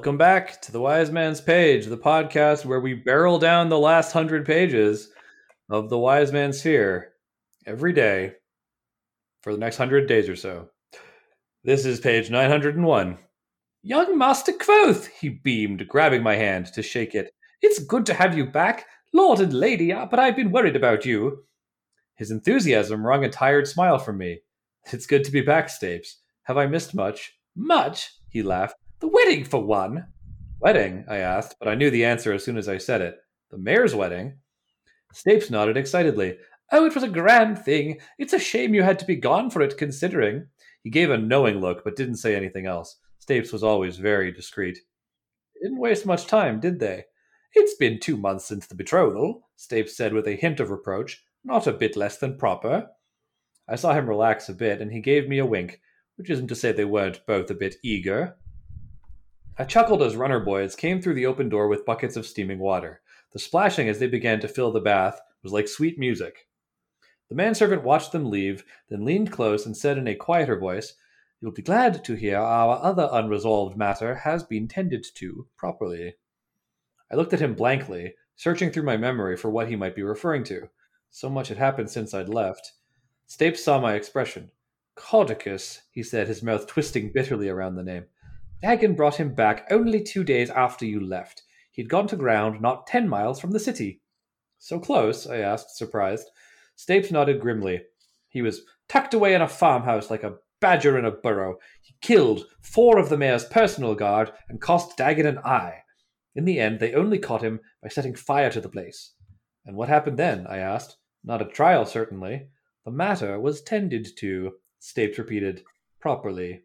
Welcome back to the Wise Man's Page, the podcast where we barrel down the last hundred pages of the Wise Man's Fear every day for the next hundred days or so. This is page 901. Young Master Kvothe, he beamed, grabbing my hand to shake it. It's good to have you back, Lord and Lady, ah, but I've been worried about you. His enthusiasm wrung a tired smile from me. It's good to be back, Stapes. Have I missed much? Much? He laughed. The wedding, for one. Wedding? I asked, but I knew the answer as soon as I said it. The mayor's wedding? Stapes nodded excitedly. Oh, it was a grand thing. It's a shame you had to be gone for it, considering. He gave a knowing look, but didn't say anything else. Stapes was always very discreet. Didn't waste much time, did they? It's been two months since the betrothal, Stapes said with a hint of reproach. Not a bit less than proper. I saw him relax a bit, and he gave me a wink, which isn't to say they weren't both a bit eager. I chuckled as runner boys came through the open door with buckets of steaming water. The splashing as they began to fill the bath was like sweet music. The manservant watched them leave, then leaned close and said in a quieter voice, You'll be glad to hear our other unresolved matter has been tended to properly. I looked at him blankly, searching through my memory for what he might be referring to. So much had happened since I'd left. Stapes saw my expression. Caudicus, he said, his mouth twisting bitterly around the name. Dagon brought him back only two days after you left. He'd gone to ground not ten miles from the city. So close? I asked, surprised. Stapes nodded grimly. He was tucked away in a farmhouse like a badger in a burrow. He killed four of the mayor's personal guard and cost Dagon an eye. In the end, they only caught him by setting fire to the place. And what happened then? I asked. Not a trial, certainly. The matter was tended to, Stapes repeated, properly.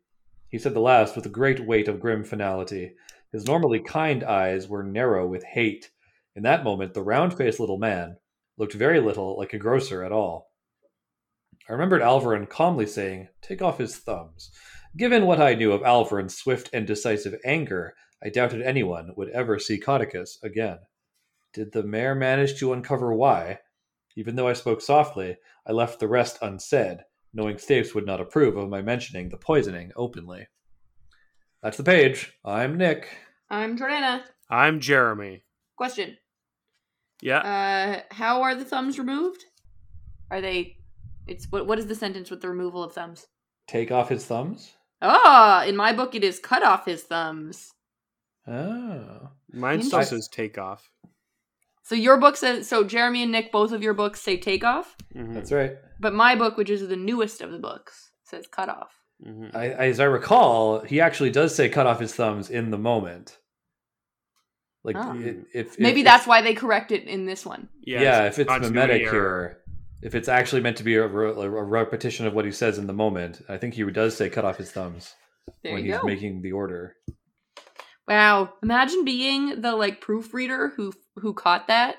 He said the last with a great weight of grim finality. His normally kind eyes were narrow with hate. In that moment, the round faced little man, looked very little like a grocer at all. I remembered Alveron calmly saying, Take off his thumbs. Given what I knew of Alveron's swift and decisive anger, I doubted anyone would ever see Caudicus again. Did the mayor manage to uncover why? Even though I spoke softly, I left the rest unsaid, knowing Stapes would not approve of my mentioning the poisoning openly. That's the page. I'm Nick. I'm Jordana. I'm Jeremy. Question. Yeah. Uh, how are the thumbs removed? Are they? It's what? What is the sentence with the removal of thumbs? Take off his thumbs? Ah, in my book, it is cut off his thumbs. Oh. Mine still Interesting. says take off. So your book says. So Jeremy and Nick, both of your books say take off, Mhm, That's right. but my book, which is the newest of the books, says cut off. mhm. I, as I recall, he actually does say cut off his thumbs in the moment. Like, Oh. it, if, if Maybe if- that's why they correct it in this one. Yeah, if it's continuity mimetic here, if it's actually meant to be a, re- a repetition of what he says in the moment, I think he does say cut off his thumbs There when he's go. making the order. Wow! Imagine being the like proofreader who who caught that.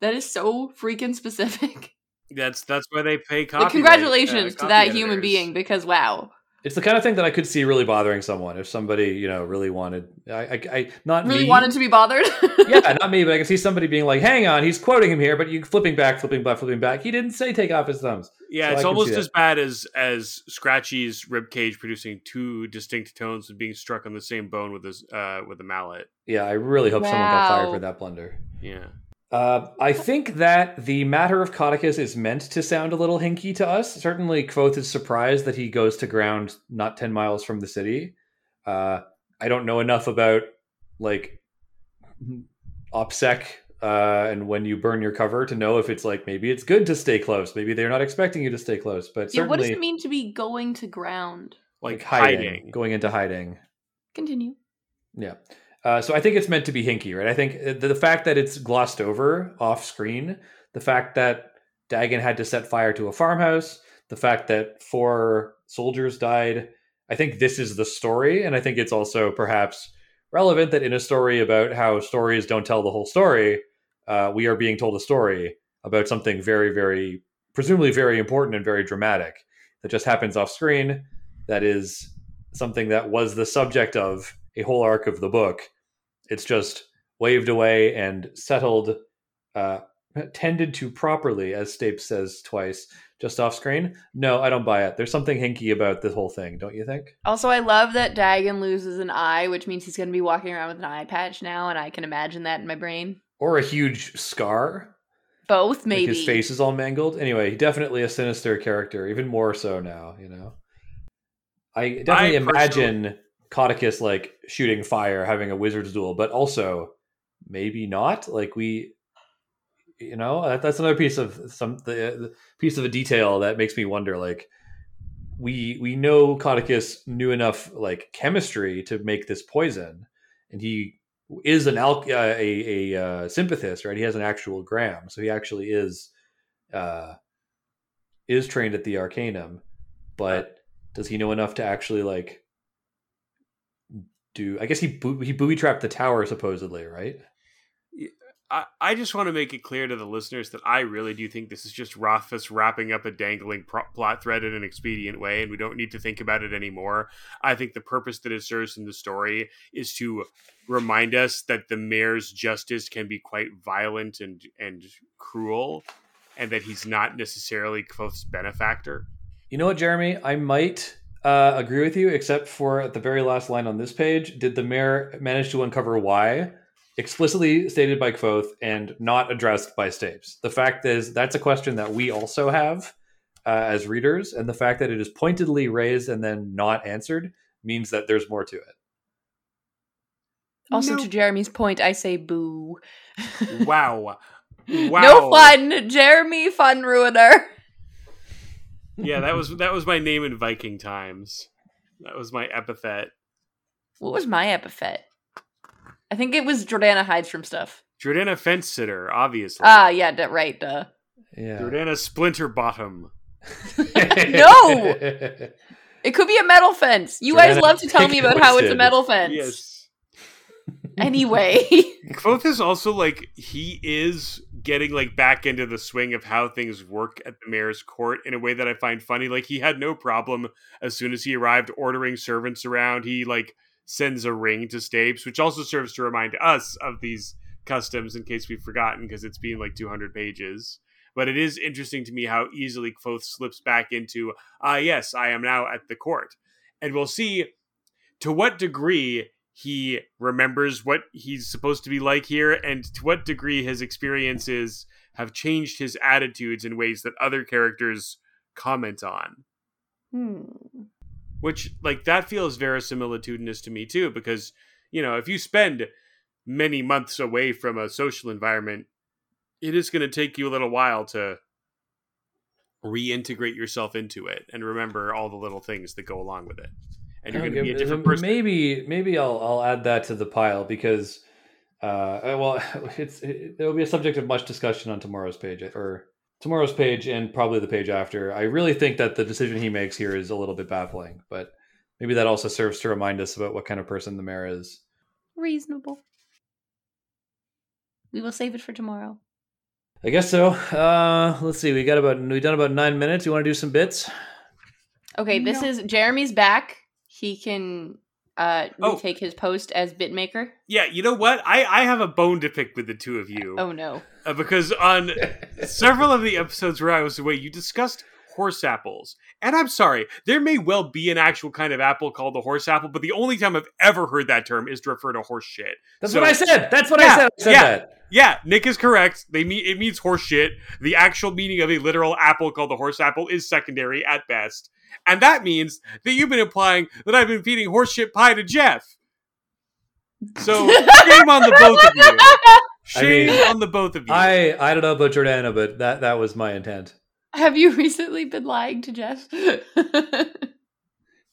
That is so freaking specific. That's that's why they pay copy. Like, uh, congratulations to that human being because wow, It's the kind of thing that I could see really bothering someone if somebody, you know, really wanted. I, I, I not really me. wanted to be bothered. yeah, not me, but I can see somebody being like, "Hang on, he's quoting him here," but you flipping back, flipping back, flipping back. He didn't say take off his thumbs. Yeah, So it's almost as bad as as Scratchy's rib cage producing two distinct tones and being struck on the same bone with his uh with a mallet. Yeah, I really hope someone got fired for that blunder. Yeah. Uh, I think that the matter of Caudicus is meant to sound a little hinky to us. Certainly, Kvothe is surprised that he goes to ground not 10 miles from the city. Uh, I don't know enough about, like, OPSEC uh, and when you burn your cover to know if it's like maybe it's good to stay close. Maybe they're not expecting you to stay close, but yeah, what does it mean to be going to ground? Like, like hiding, hiding. going into hiding. Continue. Yeah. Uh, so I think it's meant to be hinky, right? I think uh, the, the fact that it's glossed over off screen, the fact that Dagon had to set fire to a farmhouse, the fact that four soldiers died. I think this is the story, and I think it's also perhaps relevant that in a story about how stories don't tell the whole story, uh, we are being told a story about something very, very, presumably very important and very dramatic that just happens off screen. That is something that was the subject of a whole arc of the book. It's just waved away and settled, uh, tended to properly, as Stapes says twice, just off screen. No, I don't buy it. There's something hinky about this whole thing, don't you think? Also, I love that Dagon loses an eye, which means he's going to be walking around with an eye patch now, and I can imagine that in my brain. Or a huge scar. Both, maybe. Like his face is all mangled. Anyway, definitely a sinister character, even more so now, you know. I definitely I imagine Caudicus like shooting fire, having a wizard's duel, but also maybe not. Like we you know, that, that's another piece of some the, the piece of a detail that makes me wonder like we we know Caudicus knew enough like chemistry to make this poison and he is an al- uh, a a uh, sympathist, right? He has an actual gram, so he actually is uh, is trained at the Arcanum. But does he know enough to actually like do? I guess he bo- he booby trapped the tower supposedly, right? I, I just want to make it clear to the listeners that I really do think this is just Rothfuss wrapping up a dangling pro- plot thread in an expedient way, and we don't need to think about it anymore. I think the purpose that it serves in the story is to remind us that the mayor's justice can be quite violent and and cruel, and that he's not necessarily Kvothe's benefactor. You know what, Jeremy? I might uh, agree with you, except for at the very last line on this page. Did the mayor manage to uncover why? explicitly stated by Kvothe and not addressed by Stapes. The fact is, that's a question that we also have uh, as readers, and the fact that it is pointedly raised and then not answered means that there's more to it. Also, No. to Jeremy's point, I say boo. Wow. Wow. No fun, Jeremy, fun ruiner. Yeah, that was that was my name in Viking times. That was my epithet. What was my epithet? I think it was Jordana hides from stuff. Jordana fence sitter, obviously. Ah, yeah, d- right. Duh. Yeah. Jordana splinter bottom. No! It could be a metal fence. You guys love to tell me about how it's a metal fence. Yes. Anyway, Kvothe is also like he is getting like back into the swing of how things work at the mayor's court in a way that I find funny. Like he had no problem as soon as he arrived ordering servants around. He like sends a ring to Stapes, which also serves to remind us of these customs in case we've forgotten because it's been like 200 pages. But it is interesting to me how easily Kvothe slips back into, ah, yes, I am now at the court. And we'll see to what degree he remembers what he's supposed to be like here and to what degree his experiences have changed his attitudes in ways that other characters comment on Hmm. which like that feels verisimilitudinous to me too because you know if you spend many months away from a social environment it is going to take you a little while to reintegrate yourself into it and remember all the little things that go along with it and you're going to be a different person Maybe, maybe I'll I'll add that to the pile because, uh, well, it's it, there will be a subject of much discussion on tomorrow's page or tomorrow's page and probably the page after. I really think that the decision he makes here is a little bit baffling, but maybe that also serves to remind us about what kind of person the mayor is. Reasonable. We will save it for tomorrow. I guess so. Uh, let's see. We got about we done about nine minutes. You want to do some bits? Okay, this No. is Jeremy's back. He can uh Oh. retake his post as bitmaker. yeah you know what i i have a bone to pick with the two of you Oh no. uh, because on several of the episodes where I was away, you discussed horse apples. And I'm sorry, there may well be an actual kind of apple called the horse apple, but the only time I've ever heard that term is to refer to horse shit. That's So- what I said. That's what Yeah, I said. I said yeah. that. Yeah, Nick is correct. They mean it means horse shit. The actual meaning of a literal apple called the horse apple is secondary at best. And that means that you've been implying that I've been feeding horse shit pie to Jeff. So shame on the both of you. Shame mean, on the both of you. I I don't know about Jordana, but that that was my intent. Have you recently been lying to Jeff? No,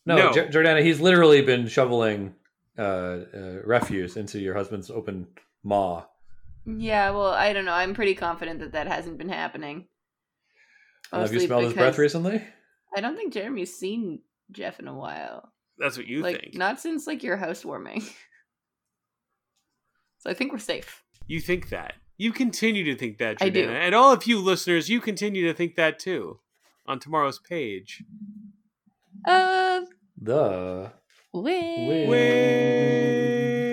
No. J- Jordana, he's literally been shoveling uh, uh, refuse into your husband's open maw. yeah, well, I don't know. I'm pretty confident that that hasn't been happening. And have you smelled his breath recently? I don't think Jeremy's seen Jeff in a while. That's what you like think. not since like your housewarming. so I think we're safe. You think that. You continue to think that, I do. And all of you listeners, you continue to think that too. On tomorrow's page. Of The wait. Wait.